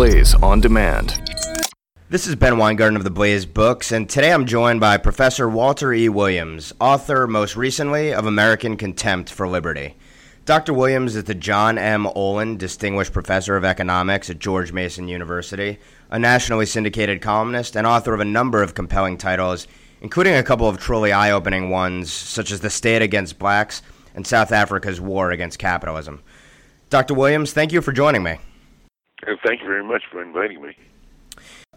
Blaze on Demand. This is Ben Weingarten of the Blaze Books, and today I'm joined by Professor Walter E. Williams, author most recently of American Contempt for Liberty. Dr. Williams is the John M. Olin Distinguished Professor of Economics at George Mason University, a nationally syndicated columnist, and author of a number of compelling titles, including a couple of truly eye opening ones, such as The State Against Blacks and South Africa's War Against Capitalism. Dr. Williams, thank you for joining me. Thank you very much for inviting me.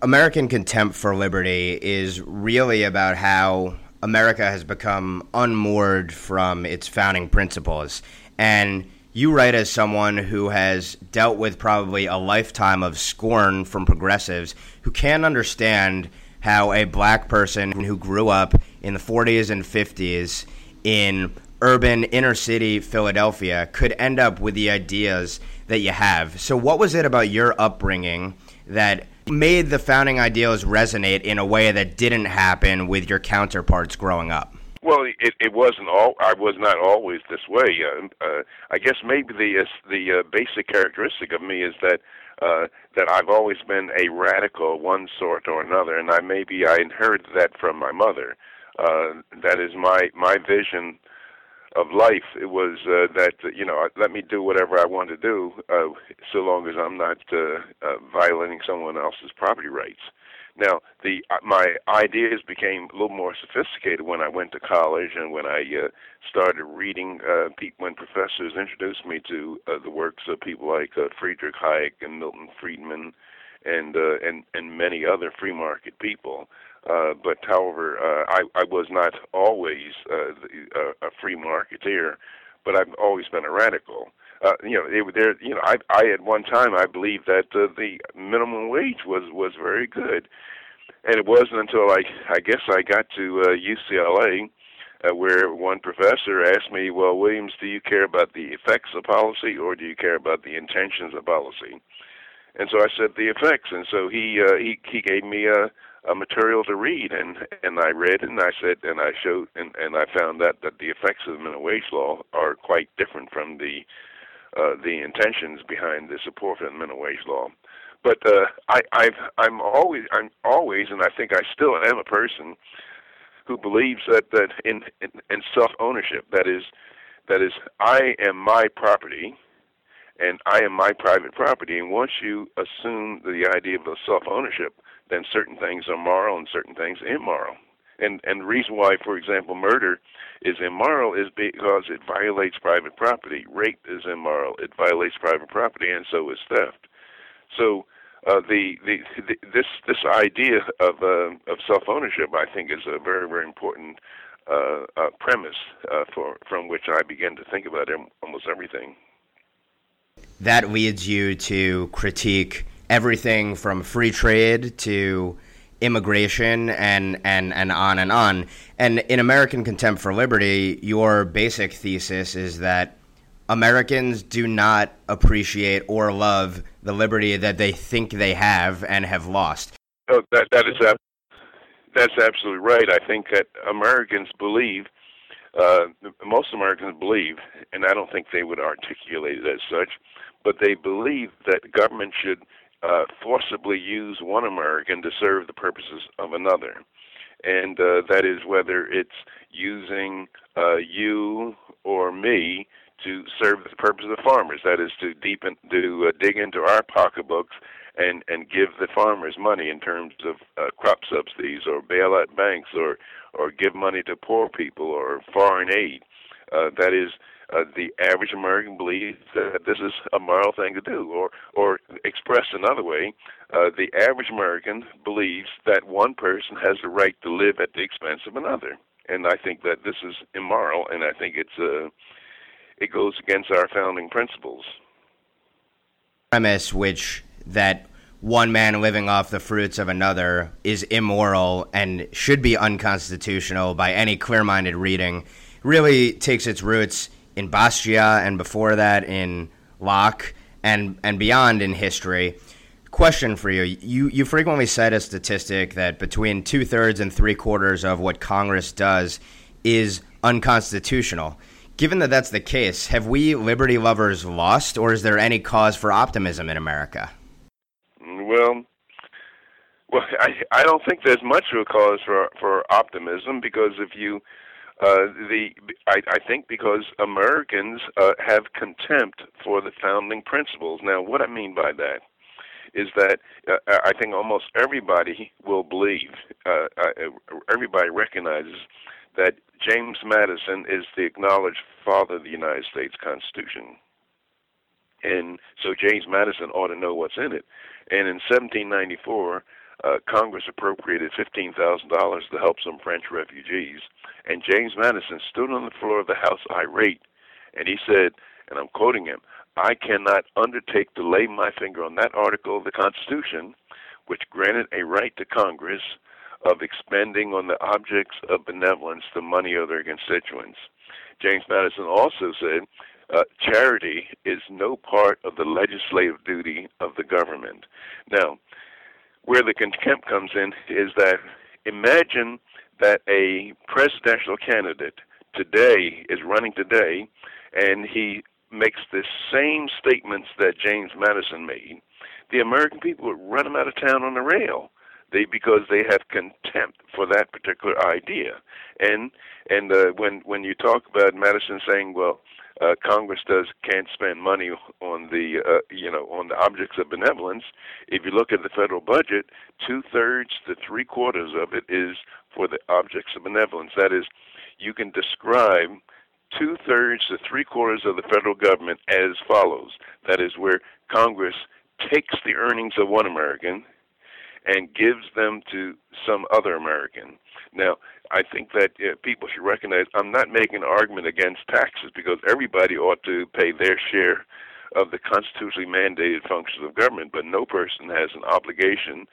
American Contempt for Liberty is really about how America has become unmoored from its founding principles. And you write as someone who has dealt with probably a lifetime of scorn from progressives who can't understand how a black person who grew up in the 40s and 50s in urban inner city Philadelphia could end up with the ideas that you have. So, what was it about your upbringing that made the founding ideals resonate in a way that didn't happen with your counterparts growing up? Well, it, it wasn't all. I was not always this way. Uh, uh, I guess maybe the uh, the uh, basic characteristic of me is that uh, that I've always been a radical, one sort or another, and I maybe I inherited that from my mother. Uh, that is my my vision of life. It was uh, that you know let me do whatever I want to do, uh, so long as I'm not uh, uh, violating someone else's property rights. Now, the uh, my ideas became a little more sophisticated when I went to college and when I uh, started reading. Uh, when professors introduced me to uh, the works of people like uh, Friedrich Hayek and Milton Friedman, and uh, and and many other free market people. Uh, but however, uh, I, I was not always uh, the, uh, a free marketeer, but I've always been a radical. Uh, you know, it, there. You know, I, I at one time I believed that uh, the minimum wage was was very good, and it wasn't until I I guess I got to uh, UCLA. Uh, where one professor asked me, "Well, Williams, do you care about the effects of policy or do you care about the intentions of policy?" And so I said the effects, and so he uh, he he gave me a a material to read, and and I read and I said, and I showed, and and I found that that the effects of the minimum wage law are quite different from the uh, the intentions behind the support for the minimum wage law. But uh, I, I've I'm always I'm always, and I think I still am a person who believes that that in in, in self ownership, that is that is I am my property and I am my private property. And once you assume the idea of self ownership, then certain things are moral and certain things immoral. And and the reason why, for example, murder is immoral is because it violates private property. Rape is immoral; it violates private property, and so is theft. So uh, the, the, the this this idea of uh, of self ownership, I think, is a very very important uh, uh, premise uh, for from which I begin to think about almost everything. That leads you to critique everything from free trade to immigration and, and, and on and on. And in American Contempt for Liberty, your basic thesis is that Americans do not appreciate or love the liberty that they think they have and have lost. Oh, that, that is that's absolutely right. I think that Americans believe, uh, most Americans believe, and I don't think they would articulate it as such, but they believe that government should uh, forcibly use one American to serve the purposes of another. And uh, that is whether it's using uh, you or me to serve the purpose of the farmers. That is to deepen, to uh, dig into our pocketbooks and and give the farmers money in terms of uh, crop subsidies or bail out banks or or give money to poor people or foreign aid. Uh, that is uh, the average American believes that this is a moral thing to do, or or expressed another way, uh, the average American believes that one person has the right to live at the expense of another, and I think that this is immoral, and I think it's uh, it goes against our founding principles. Premise which that one man living off the fruits of another is immoral and should be unconstitutional by any clear-minded reading really takes its roots in Bastiat and before that in Locke and and beyond in history. Question for you: You you frequently cite a statistic that between two thirds and three quarters of what Congress does is unconstitutional. Given that that's the case, have we liberty lovers lost, or is there any cause for optimism in America? Well, well, I I don't think there's much of a cause for for optimism because if you uh, the I, I think because Americans uh, have contempt for the founding principles. Now, what I mean by that is that uh, I think almost everybody will believe, uh, uh, everybody recognizes that James Madison is the acknowledged father of the United States Constitution. And so James Madison ought to know what's in it. And in 1794, uh, Congress appropriated $15,000 to help some French refugees. And James Madison stood on the floor of the House irate, and he said, and I'm quoting him, I cannot undertake to lay my finger on that article of the Constitution which granted a right to Congress of expending on the objects of benevolence the money of their constituents. James Madison also said, uh, charity is no part of the legislative duty of the government. Now, where the contempt comes in is that imagine that a presidential candidate today is running today and he makes the same statements that James Madison made, the American people would run him out of town on the rail. They because they have contempt for that particular idea. And and uh, when when you talk about Madison saying, well, uh, Congress does can't spend money on the uh, you know on the objects of benevolence. If you look at the federal budget, two thirds to three quarters of it is for the objects of benevolence. That is, you can describe two thirds to three quarters of the federal government as follows. That is where Congress takes the earnings of one American and gives them to some other American. Now, I think that uh, people should recognize I'm not making an argument against taxes because everybody ought to pay their share of the constitutionally mandated functions of government, but no person has an obligation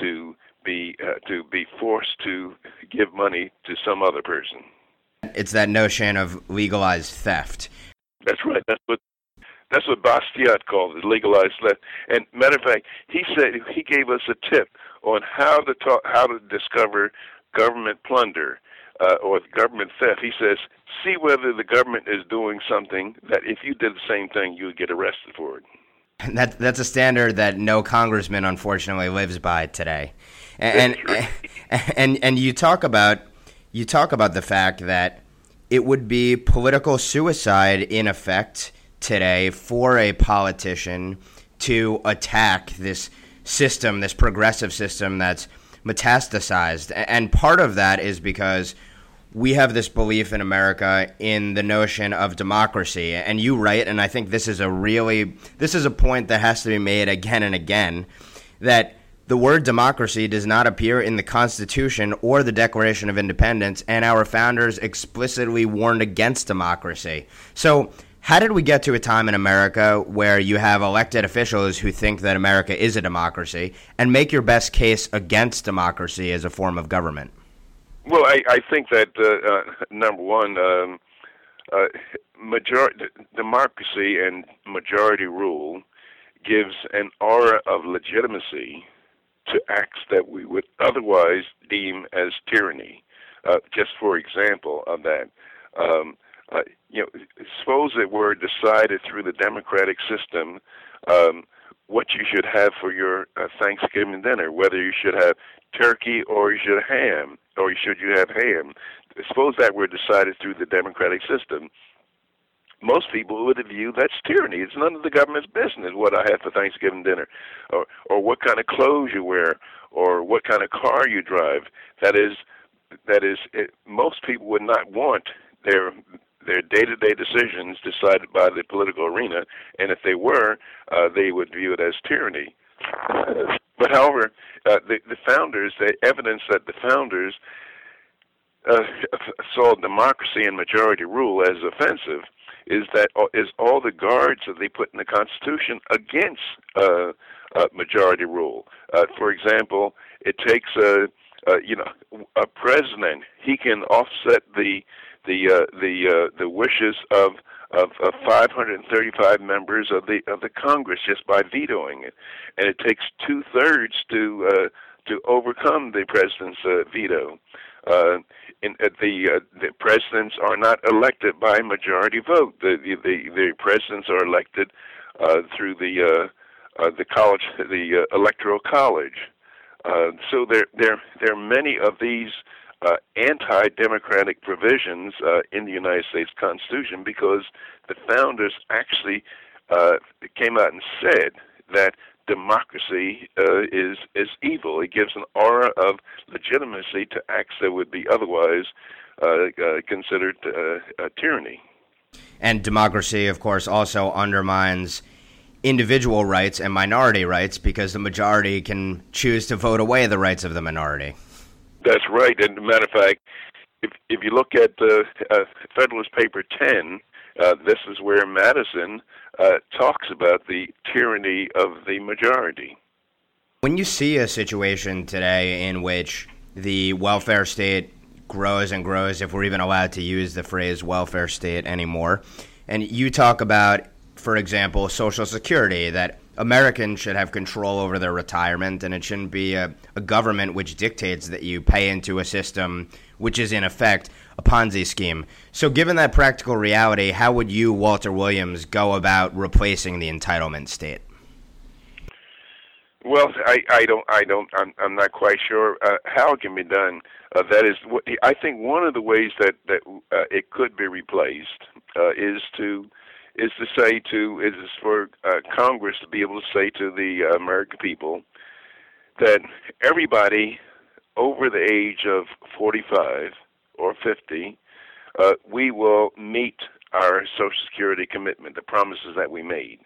to be uh, to be forced to give money to some other person. It's that notion of legalized theft. That's right. That's what that's what Bastiat called it, legalized theft. And matter of fact, he said he gave us a tip on how to talk, how to discover government plunder uh, or government theft. He says, see whether the government is doing something that if you did the same thing, you would get arrested for it. That, that's a standard that no congressman, unfortunately, lives by today. And, and, and, and you talk about you talk about the fact that it would be political suicide in effect today for a politician to attack this system, this progressive system that's metastasized. And part of that is because we have this belief in America in the notion of democracy. And you write, and I think this is a really this is a point that has to be made again and again that the word democracy does not appear in the Constitution or the Declaration of Independence, and our founders explicitly warned against democracy. So, how did we get to a time in America where you have elected officials who think that America is a democracy and make your best case against democracy as a form of government? Well, I, I think that uh, uh, number one, um, uh, democracy and majority rule gives an aura of legitimacy to acts that we would otherwise deem as tyranny. Uh, just for example of that, um, uh, you know, suppose it were decided through the democratic system um, what you should have for your uh, Thanksgiving dinner, whether you should have turkey or you should ham, or you should you have ham. Suppose that were decided through the democratic system most people would view that's tyranny. It's none of the government's business what I have for Thanksgiving dinner, or or what kind of clothes you wear, or what kind of car you drive. That is, that is, it, most people would not want their their day-to-day decisions decided by the political arena, and if they were, uh, they would view it as tyranny. But however, uh, the the founders, the evidence that the founders uh, saw democracy and majority rule as offensive is that uh, is all the guards that they put in the Constitution against uh, uh, majority rule. Uh, for example, it takes a, a you know a president he can offset the the uh, the uh, the wishes of of, of 535 members of the of the Congress just by vetoing it, and it takes two thirds to uh, to overcome the president's uh, veto. Uh, in, uh, the uh, the presidents are not elected by majority vote. The the the, the presidents are elected uh, through the uh, uh, the college, the uh, electoral college. Uh, so there, there, there are many of these uh, anti-democratic provisions uh, in the United States Constitution because the founders actually uh, came out and said that democracy uh, is is evil. It gives an aura of legitimacy to acts that would be otherwise uh, uh, considered tyranny. And democracy, of course, also undermines individual rights and minority rights because the majority can choose to vote away the rights of the minority. That's right. And matter of fact, if if you look at uh, uh, Federalist Paper 10, uh, this is where Madison uh, talks about the tyranny of the majority. When you see a situation today in which the welfare state grows and grows, if we're even allowed to use the phrase welfare state anymore, and you talk about, for example, Social Security, that Americans should have control over their retirement, and it shouldn't be a, a, government which dictates that you pay into a system which is, in effect, a Ponzi scheme. So, given that practical reality, how would you, Walter Williams, go about replacing the entitlement state? Well, I, I don't, I don't, I'm, I'm not quite sure uh, how it can be done. Uh, that is, I think one of the ways that that uh, it could be replaced uh, is to is to say to is for uh, Congress to be able to say to the uh, American people that everybody over the age of 45 or 50, uh, we will meet our Social Security commitment, the promises that we made.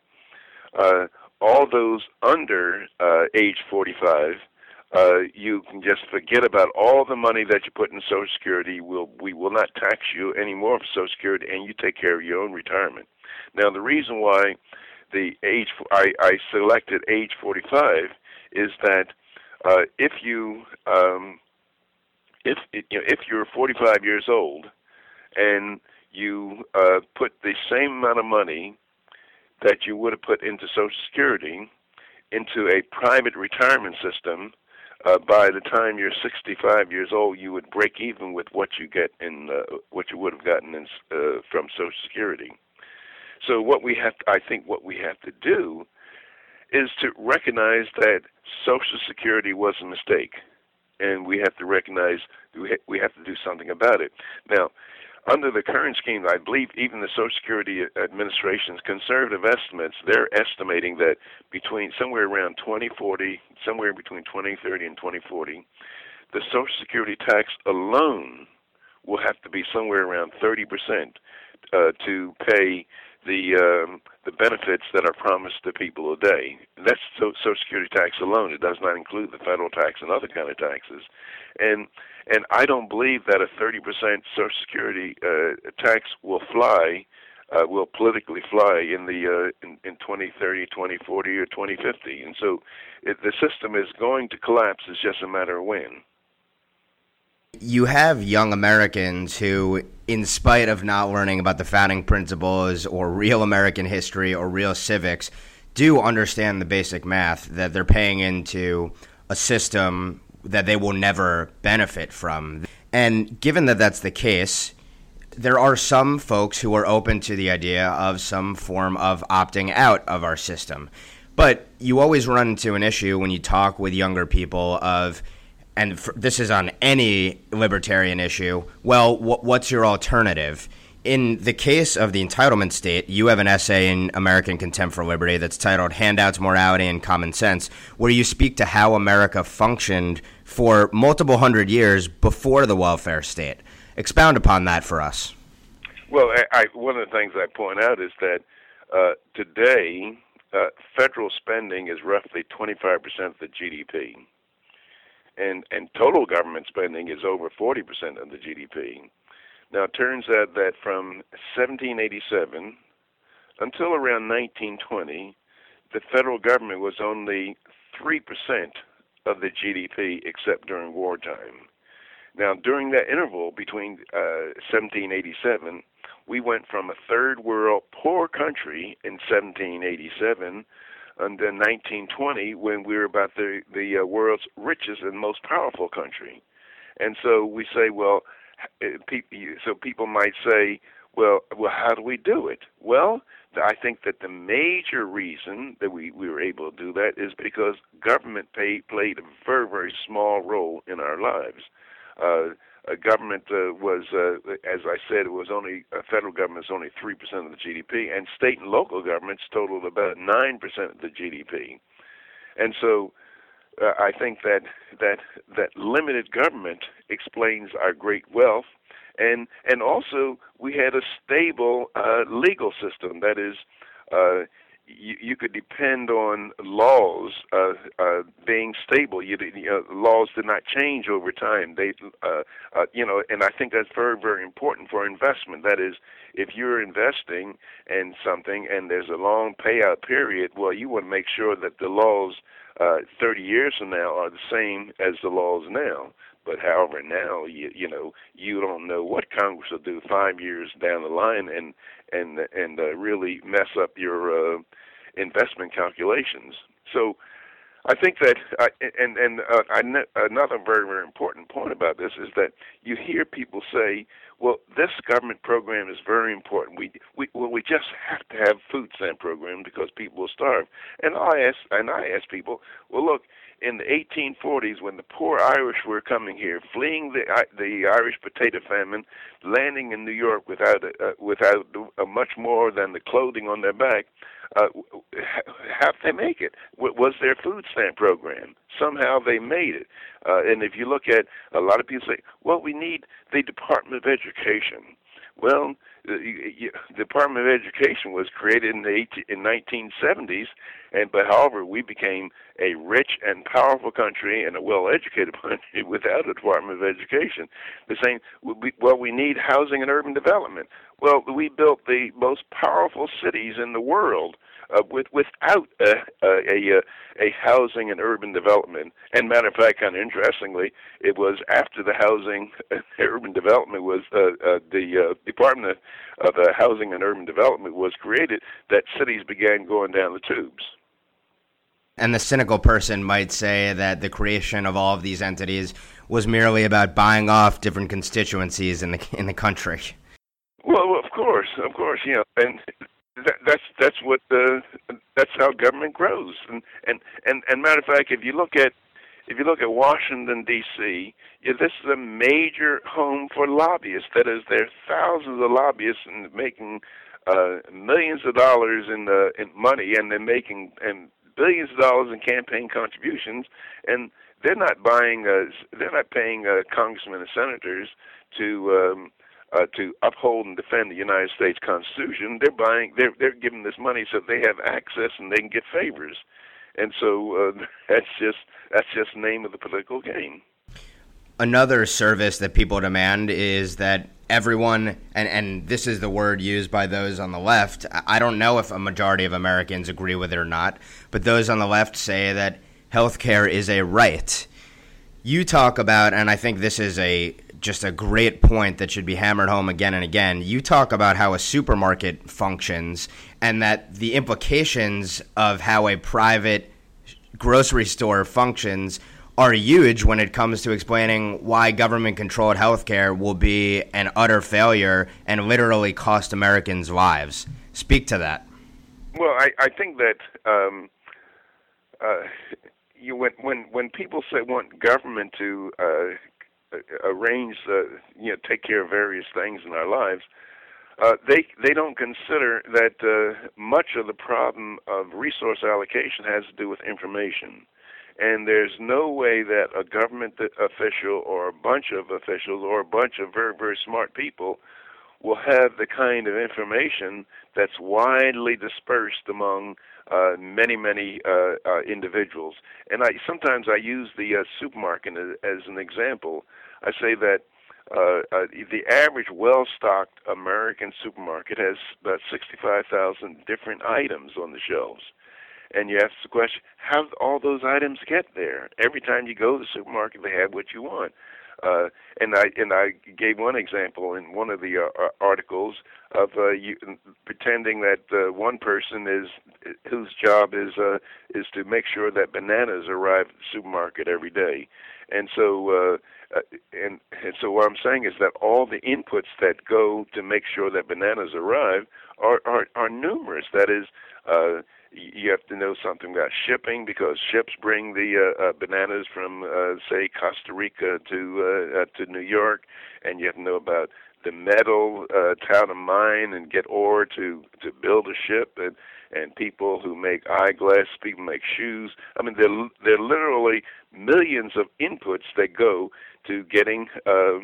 Uh, all those under uh, age 45, uh, you can just forget about all the money that you put in Social Security. We'll, we will not tax you anymore for Social Security, and you take care of your own retirement. Now, the reason why the age I, I selected age 45 is that uh, if you um, if you know, if you're 45 years old and you uh, put the same amount of money that you would have put into Social Security into a private retirement system, uh, by the time you're 65 years old, you would break even with what you get in uh, what you would have gotten in, uh, from Social Security. So what we have, I think, what we have to do is to recognize that Social Security was a mistake, and we have to recognize we have to do something about it. Now, under the current scheme, I believe even the Social Security Administration's conservative estimates, they're estimating that between somewhere around 2040, somewhere between 2030 and 2040, the Social Security tax alone will have to be somewhere around 30 percent uh, to pay the um, the benefits that are promised to people today. That's so, Social Security tax alone. It does not include the federal tax and other kind of taxes, and and I don't believe that a 30% Social Security uh, tax will fly, uh, will politically fly in the uh, in, in 2030, 2040, or 2050. And so, it, the system is going to collapse. It's just a matter of when you have young Americans who, in spite of not learning about the founding principles or real American history or real civics, do understand the basic math that they're paying into a system that they will never benefit from. And given that that's the case, there are some folks who are open to the idea of some form of opting out of our system. But you always run into an issue when you talk with younger people of and for, this is on any libertarian issue, well, wh- what's your alternative? In the case of the entitlement state, you have an essay in American Contempt for Liberty that's titled Handouts, Morality, and Common Sense, where you speak to how America functioned for multiple hundred years before the welfare state. Expound upon that for us. Well, I, I, one of the things I point out is that uh, today, uh, federal spending is roughly 25% of the GDP and and total government spending is over 40% of the GDP. Now it turns out that from 1787 until around 1920, the federal government was only 3% of the GDP except during wartime. Now, during that interval between uh, 1787, we went from a third world poor country in 1787 and then 1920 when we were about the the uh, world's richest and most powerful country. And so we say, well, uh, so people might say, well, well, how do we do it? Well, I think that the major reason that we, we were able to do that is because government pay, played a very, very small role in our lives. Uh, uh, government uh, was, uh, as I said, it was only uh, federal is only three percent of the GDP, and state and local governments totaled about nine percent of the GDP. And so, uh, I think that that that limited government explains our great wealth, and and also we had a stable uh, legal system that is. Uh, you, you could depend on laws uh, uh, being stable. You, you know, laws did not change over time. They, uh, uh, you know, and I think that's very, very important for investment. That is, if you're investing in something and there's a long payout period, well, you want to make sure that the laws uh, 30 years from now are the same as the laws now. But however, now you you know you don't know what Congress will do five years down the line and and and uh, really mess up your uh, investment calculations. So I think that, uh, and and uh, I, another very very important point about this is that you hear people say, "Well, this government program is very important. We we well we just have to have food stamp program because people will starve." And I ask and I ask people, "Well, look, in the 1840s when the poor Irish were coming here, fleeing the the Irish potato famine, landing in New York without uh, without uh, much more than the clothing on their back. Uh, how they make it? What was their food stamp program? Somehow they made it. Uh, and if you look at a lot of people say, well, we need the Department of Education. Well, Uh, the Department of Education was created in the 18, in 1970s, and but however, we became a rich and powerful country and a well-educated country without a Department of Education. The same, we, well, we need housing and urban development. Well, we built the most powerful cities in the world uh, with, without a, a, a, a housing and urban development. And matter of fact, kind of interestingly, it was after the housing and urban development was uh, uh, the uh, Department of uh, Housing and Urban Development was created that cities began going down the tubes. And the cynical person might say that the creation of all of these entities was merely about buying off different constituencies in the in the country. Well, of course, of course, you know, and that, that's that's what the that's how government grows. And and and and matter of fact, if you look at if you look at Washington D.C., yeah, this is a major home for lobbyists. That is, there are thousands of lobbyists and making uh, millions of dollars in the in money, and they're making and billions of dollars in campaign contributions, and they're not buying. Uh, they're not paying uh, congressmen and senators to um, uh, to uphold and defend the United States Constitution. They're buying, they're they're giving this money so they have access and they can get favors, and so uh, that's just that's just name of the political game. Another service that people demand is that everyone, and, and this is the word used by those on the left. I don't know if a majority of Americans agree with it or not, but those on the left say that health care is a right. You talk about, and I think this is a just a great point that should be hammered home again and again. You talk about how a supermarket functions and that the implications of how a private grocery store functions are huge when it comes to explaining why government controlled healthcare will be an utter failure and literally cost Americans lives. Speak to that. Well, I, I think that um, uh, you, when when when people say want government to uh, arrange, uh, you know, take care of various things in our lives, uh, they they don't consider that uh, much of the problem of resource allocation has to do with information, and there's no way that a government official or a bunch of officials or a bunch of very very smart people will have the kind of information that's widely dispersed among uh, many, many uh, uh, individuals. And I sometimes I use the supermarket as, as an example. I say that uh, uh, the average well-stocked American supermarket has about 65,000 different items on the shelves. And you ask the question, how all those items get there? Every time you go to the supermarket, they have what you want. Uh, and I and I gave one example in one of the uh, articles of uh, you, pretending that uh, one person is whose job is uh, is to make sure that bananas arrive at the supermarket every day, and so uh, uh, and and so what I'm saying is that all the inputs that go to make sure that bananas arrive are, are, are numerous. That is, uh, you have to know something about shipping because ships bring the uh, uh, bananas from, uh, say, Costa Rica to uh, uh, to New York, and you have to know about the metal uh, town of mine and get ore to to build a ship and and people who make eyeglass, people make shoes. I mean, there there are literally millions of inputs that go to getting uh,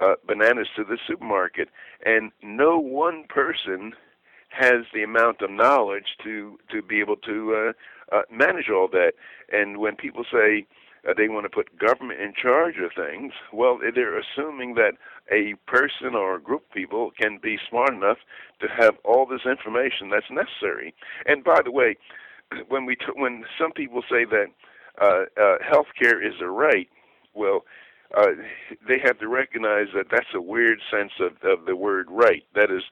uh, bananas to the supermarket, and no one person has the amount of knowledge to to be able to uh, uh, manage all that. And when people say uh, they want to put government in charge of things, well, they're assuming that a person or a group of people can be smart enough to have all this information that's necessary. And by the way, when we t- when some people say that uh, uh, healthcare is a right, well, uh, they have to recognize that that's a weird sense of, of the word right. That is,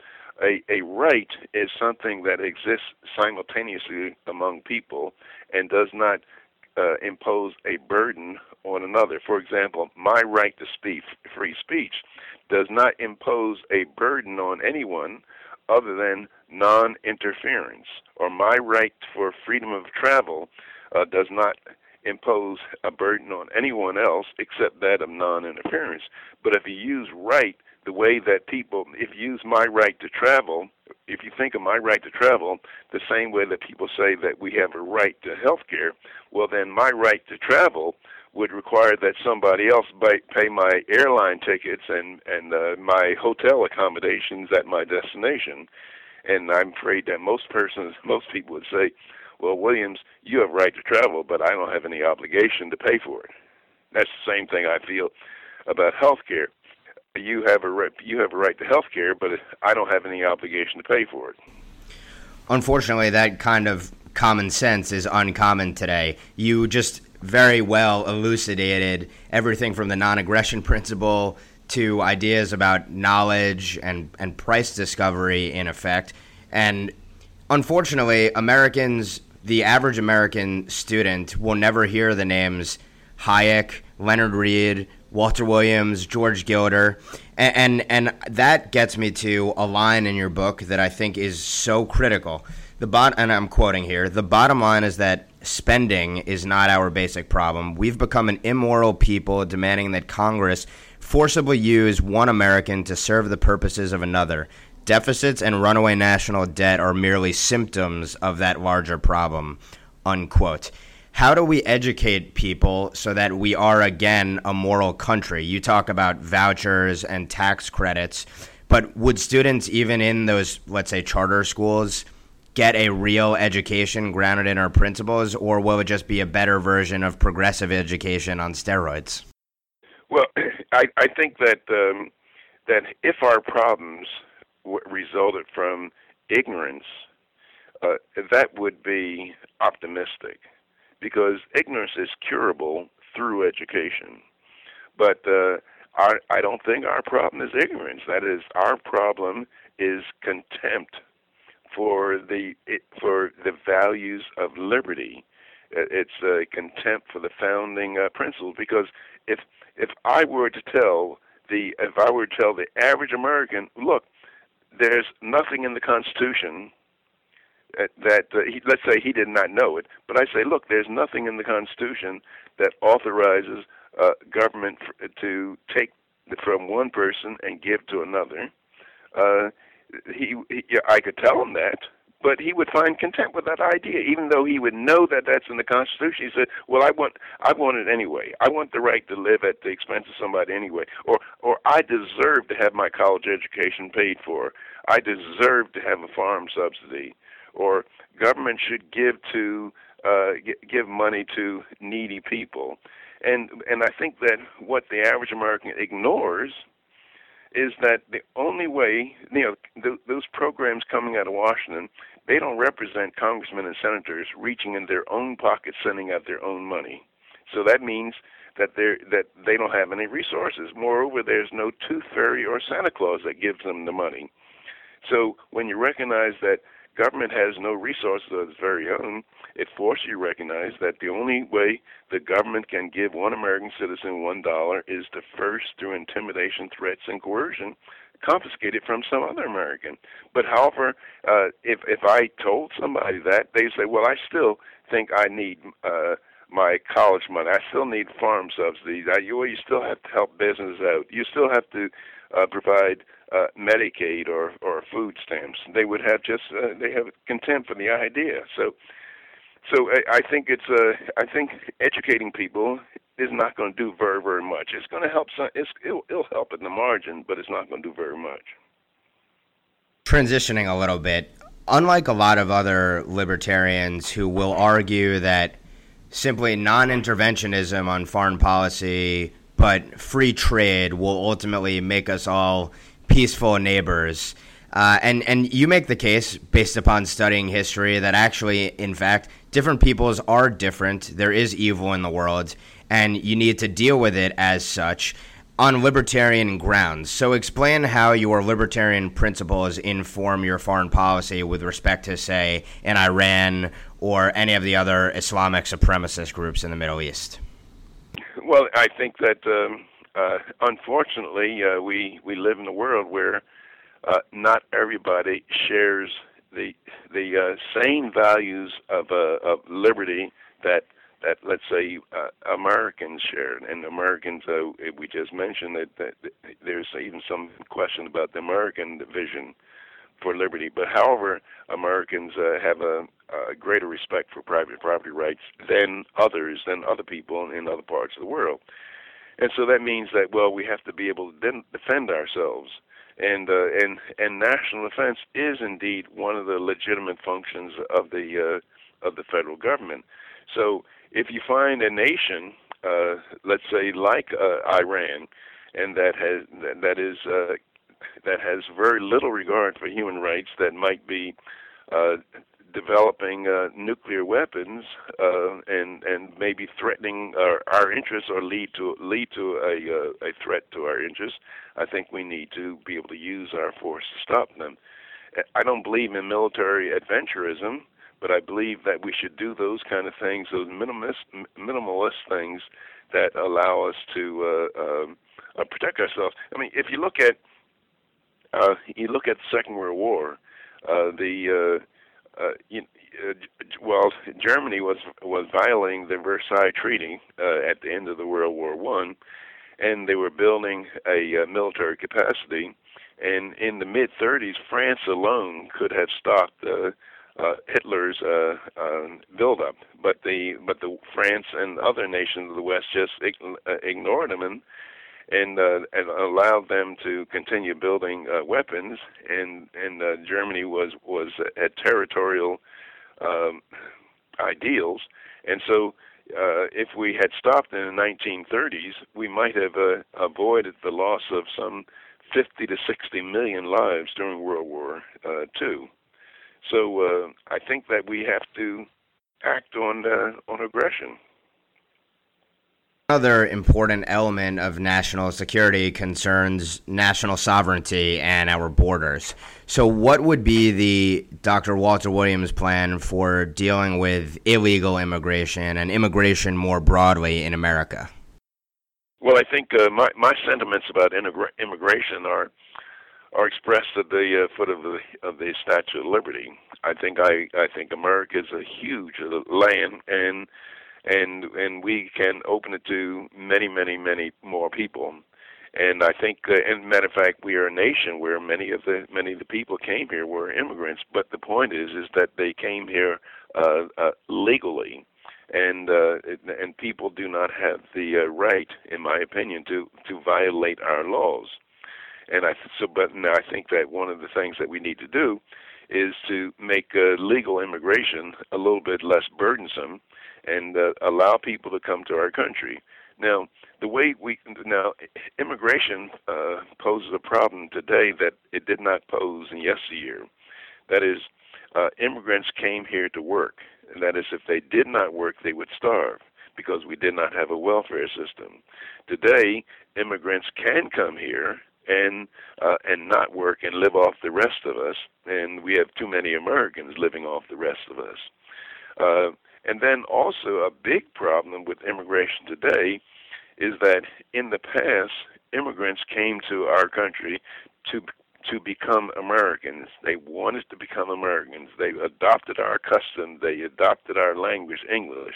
a, a right is something that exists simultaneously among people and does not uh, impose a burden on another. For example, my right to speak, free speech, does not impose a burden on anyone other than non interference. Or my right for freedom of travel uh, does not impose a burden on anyone else except that of non interference. But if you use right the way that people, if you use my right to travel, if you think of my right to travel the same way that people say that we have a right to health care, well, then my right to travel would require that somebody else pay my airline tickets and and uh, my hotel accommodations at my destination. And I'm afraid that most persons, most people would say, "Well, Williams, you have a right to travel, but I don't have any obligation to pay for it." That's the same thing I feel about health care you have a right, you have a right to health care, but I don't have any obligation to pay for it. Unfortunately, that kind of common sense is uncommon today. You just very well elucidated everything from the non-aggression principle to ideas about knowledge and, and price discovery in effect. And unfortunately, Americans, the average American student, will never hear the names Hayek, Leonard Read, Walter Williams, George Gilder, and, and, and that gets me to a line in your book that I think is so critical. The bot, and I'm quoting here. The bottom line is that spending is not our basic problem. We've become an immoral people, demanding that Congress forcibly use one American to serve the purposes of another. Deficits and runaway national debt are merely symptoms of that larger problem. Unquote how do we educate people so that we are again a moral country? You talk about vouchers and tax credits, but would students even in those let's say charter schools get a real education grounded in our principles or will it just be a better version of progressive education on steroids? Well, I, I think that um, that if our problems w- resulted from ignorance, uh, that would be optimistic because ignorance is curable through education. But uh, our, I don't think our problem is ignorance. That is, our problem is contempt for the for the values of liberty. It's a contempt for the founding uh, principles. Because if if I were to tell the if I were to tell the average American, look, there's nothing in the Constitution that uh, he, let's say he did not know it, but I say, look, there's nothing in the Constitution that authorizes uh, government f- to take from one person and give to another. Uh, he, he, I could tell him that, but he would find content with that idea, even though he would know that that's in the Constitution. He said, "Well, I want, I want it anyway. I want the right to live at the expense of somebody anyway, or, or I deserve to have my college education paid for. I deserve to have a farm subsidy." Or government should give to uh, g- give money to needy people, and and I think that what the average American ignores is that the only way you know th- those programs coming out of Washington they don't represent congressmen and senators reaching in their own pockets sending out their own money. So that means that they that they don't have any resources. Moreover, there's no tooth fairy or Santa Claus that gives them the money. So when you recognize that government has no resources of its very own, it forces you to recognize that the only way the government can give one American citizen one dollar is to first, through intimidation, threats, and coercion, confiscate it from some other American. But however, uh, if if I told somebody that, they say, well, I still think I need. Uh, my college money. I still need farm subsidies. I, you, you still have to help business out. You still have to uh, provide uh, Medicaid or or food stamps. They would have just uh, they have contempt for the idea. So so I, I think it's uh, I think educating people is not going to do very very much. It's going to help some. It's, it'll, it'll help in the margin, but it's not going to do very much. Transitioning a little bit, unlike a lot of other libertarians who will argue that simply non-interventionism on foreign policy but free trade will ultimately make us all peaceful neighbors. Uh, and and you make the case based upon studying history that actually, in fact, different peoples are different. There is evil in the world, and you need to deal with it as such on libertarian grounds. So, explain how your libertarian principles inform your foreign policy with respect to, say, in Iran or any of the other Islamic supremacist groups in the Middle East. Well, I think that um, uh, unfortunately uh, we we live in a world where uh, not everybody shares the the uh, same values of uh, of liberty that that let's say uh, Americans share, and Americans uh, we just mentioned that, that there's even some question about the American vision for liberty. But however, Americans uh, have a, a greater respect for private property rights than others, than other people in other parts of the world. And so that means that well, we have to be able to defend ourselves, and uh, and and national defense is indeed one of the legitimate functions of the uh, of the federal government. So if you find a nation, uh, let's say like uh, Iran, and that has that is uh, that has very little regard for human rights that might be uh, developing uh, nuclear weapons uh, and and maybe threatening our, our interests or lead to lead to a uh, a threat to our interests, I think we need to be able to use our force to stop them. I don't believe in military adventurism, but I believe that we should do those kind of things, those minimalist minimalist things that allow us to uh, um, uh, protect ourselves. I mean, if you look at uh, you look at the Second World War, uh, the uh, uh, you, uh, well, Germany was was violating the Versailles Treaty uh, at the end of the World War One, and they were building a uh, military capacity. And in the mid 30s, France alone could have stopped uh, uh, Hitler's uh, uh, buildup, but the but the France and other nations of the West just uh, ignored him and and, uh, and allowed them to continue building uh, weapons. And and uh, Germany was was at territorial um, ideals, and so. Uh, if we had stopped in the 1930s, we might have uh, avoided the loss of some 50 to 60 million lives during World War uh. So uh, I think that we have to act on uh, on aggression. Another important element of national security concerns national sovereignty and our borders. So, what would be the Dr. Walter Williams plan for dealing with illegal immigration and immigration more broadly in America? Well, I think uh, my my sentiments about immigration are are expressed at the uh, foot of the of the Statue of Liberty. I think I I think America is a huge land and and and we can open it to many, many, many more people. And I think, uh, and matter of fact, we are a nation where many of the many of the people came here were immigrants. But the point is, is that they came here uh, uh, legally, and uh, and people do not have the uh, right, in my opinion, to to violate our laws. And I so, but now I think that one of the things that we need to do is to make uh, legal immigration a little bit less burdensome and uh, allow people to come to our country. Now, the way we now immigration uh, poses a problem today that it did not pose in yesteryear. That is, uh, immigrants came here to work. And that is, if they did not work, they would starve because we did not have a welfare system. Today, immigrants can come here and uh, and not work and live off the rest of us, and we have too many Americans living off the rest of us. Uh, and then also a big problem with immigration today is that in the past, immigrants came to our country to to become Americans. They wanted to become Americans. They adopted our customs. They adopted our language, English.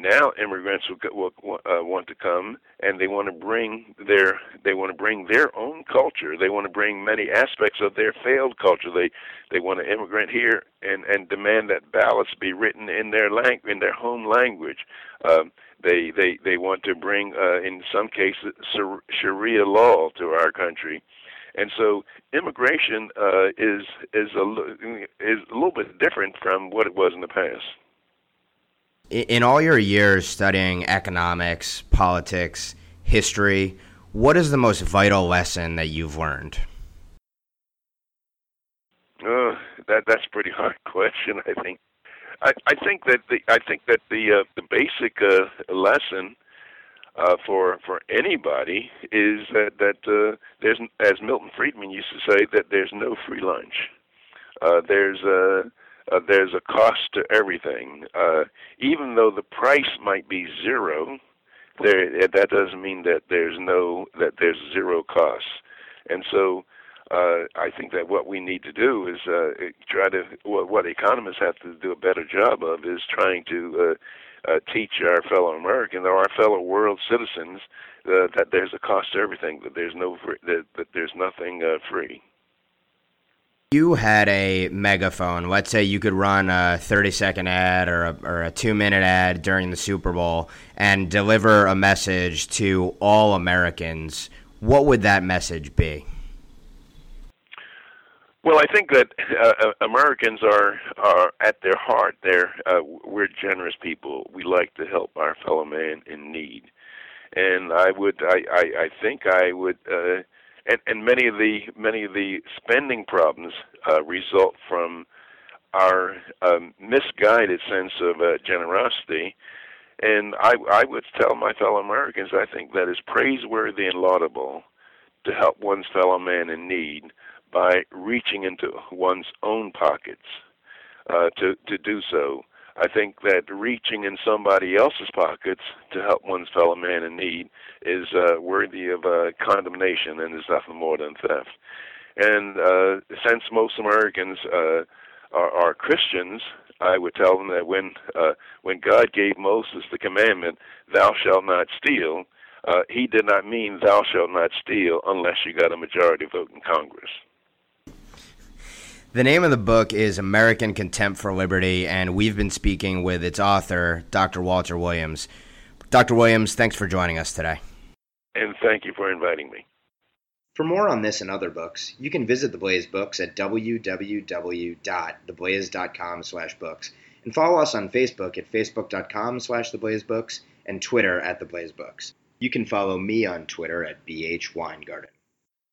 Now immigrants will, will uh, want to come, and they want to bring their they want to bring their own culture. They want to bring many aspects of their failed culture. They they want to immigrate here and and demand that ballots be written in their lang- in their home language. Um, they they they want to bring uh, in some cases Sharia law to our country. And so immigration uh, is is a is a little bit different from what it was in the past in all your years studying economics, politics, history, what is the most vital lesson that you've learned? Uh, that that's a pretty hard question. I think. I, I think that the I think that the uh, the basic uh, lesson uh, for for anybody is that that uh, there's as Milton Friedman used to say that there's no free lunch. Uh, there's uh, uh, there's a cost to everything. Uh, even though the price might be zero, there that doesn't mean that there's no that there's zero costs. And so uh, I think that what we need to do is uh, try to what, what economists have to do a better job of is trying to uh, uh, teach our fellow Americans or our fellow world citizens uh, that there's a cost to everything, that there's no free, that, that there's nothing uh, free you had a megaphone, let's say you could run a 30 second ad or a, or a two minute ad during the Super Bowl and deliver a message to all Americans, what would that message be? Well, I think that uh, uh Americans are are at their heart. They're uh, we're generous people. We like to help our fellow man in need, and I would I I, I think I would uh, and, and many of the many of the spending problems uh, result from our um, misguided sense of uh, generosity. And I, I would tell my fellow Americans, I think that is praiseworthy and laudable to help one's fellow man in need by reaching into one's own pockets uh, to to do so. I think that reaching in somebody else's pockets to help one's fellow man in need is uh, worthy of uh, condemnation and is nothing more than theft. And uh, since most Americans uh, are, are Christians, I would tell them that when uh, when God gave Moses the commandment, "Thou shalt not steal," uh, He did not mean "Thou shalt not steal" unless you got a majority vote in Congress. The name of the book is American Contempt for Liberty, and we've been speaking with its author, Dr. Walter Williams. Dr. Williams, thanks for joining us today. And thank you for inviting me. For more on this and other books, you can visit The Blaze Books at www.theblaze.com slash books and follow us on Facebook at facebook.com slash theblazebooks and Twitter at The Blaze Books. You can follow me on Twitter at BH Weingarten.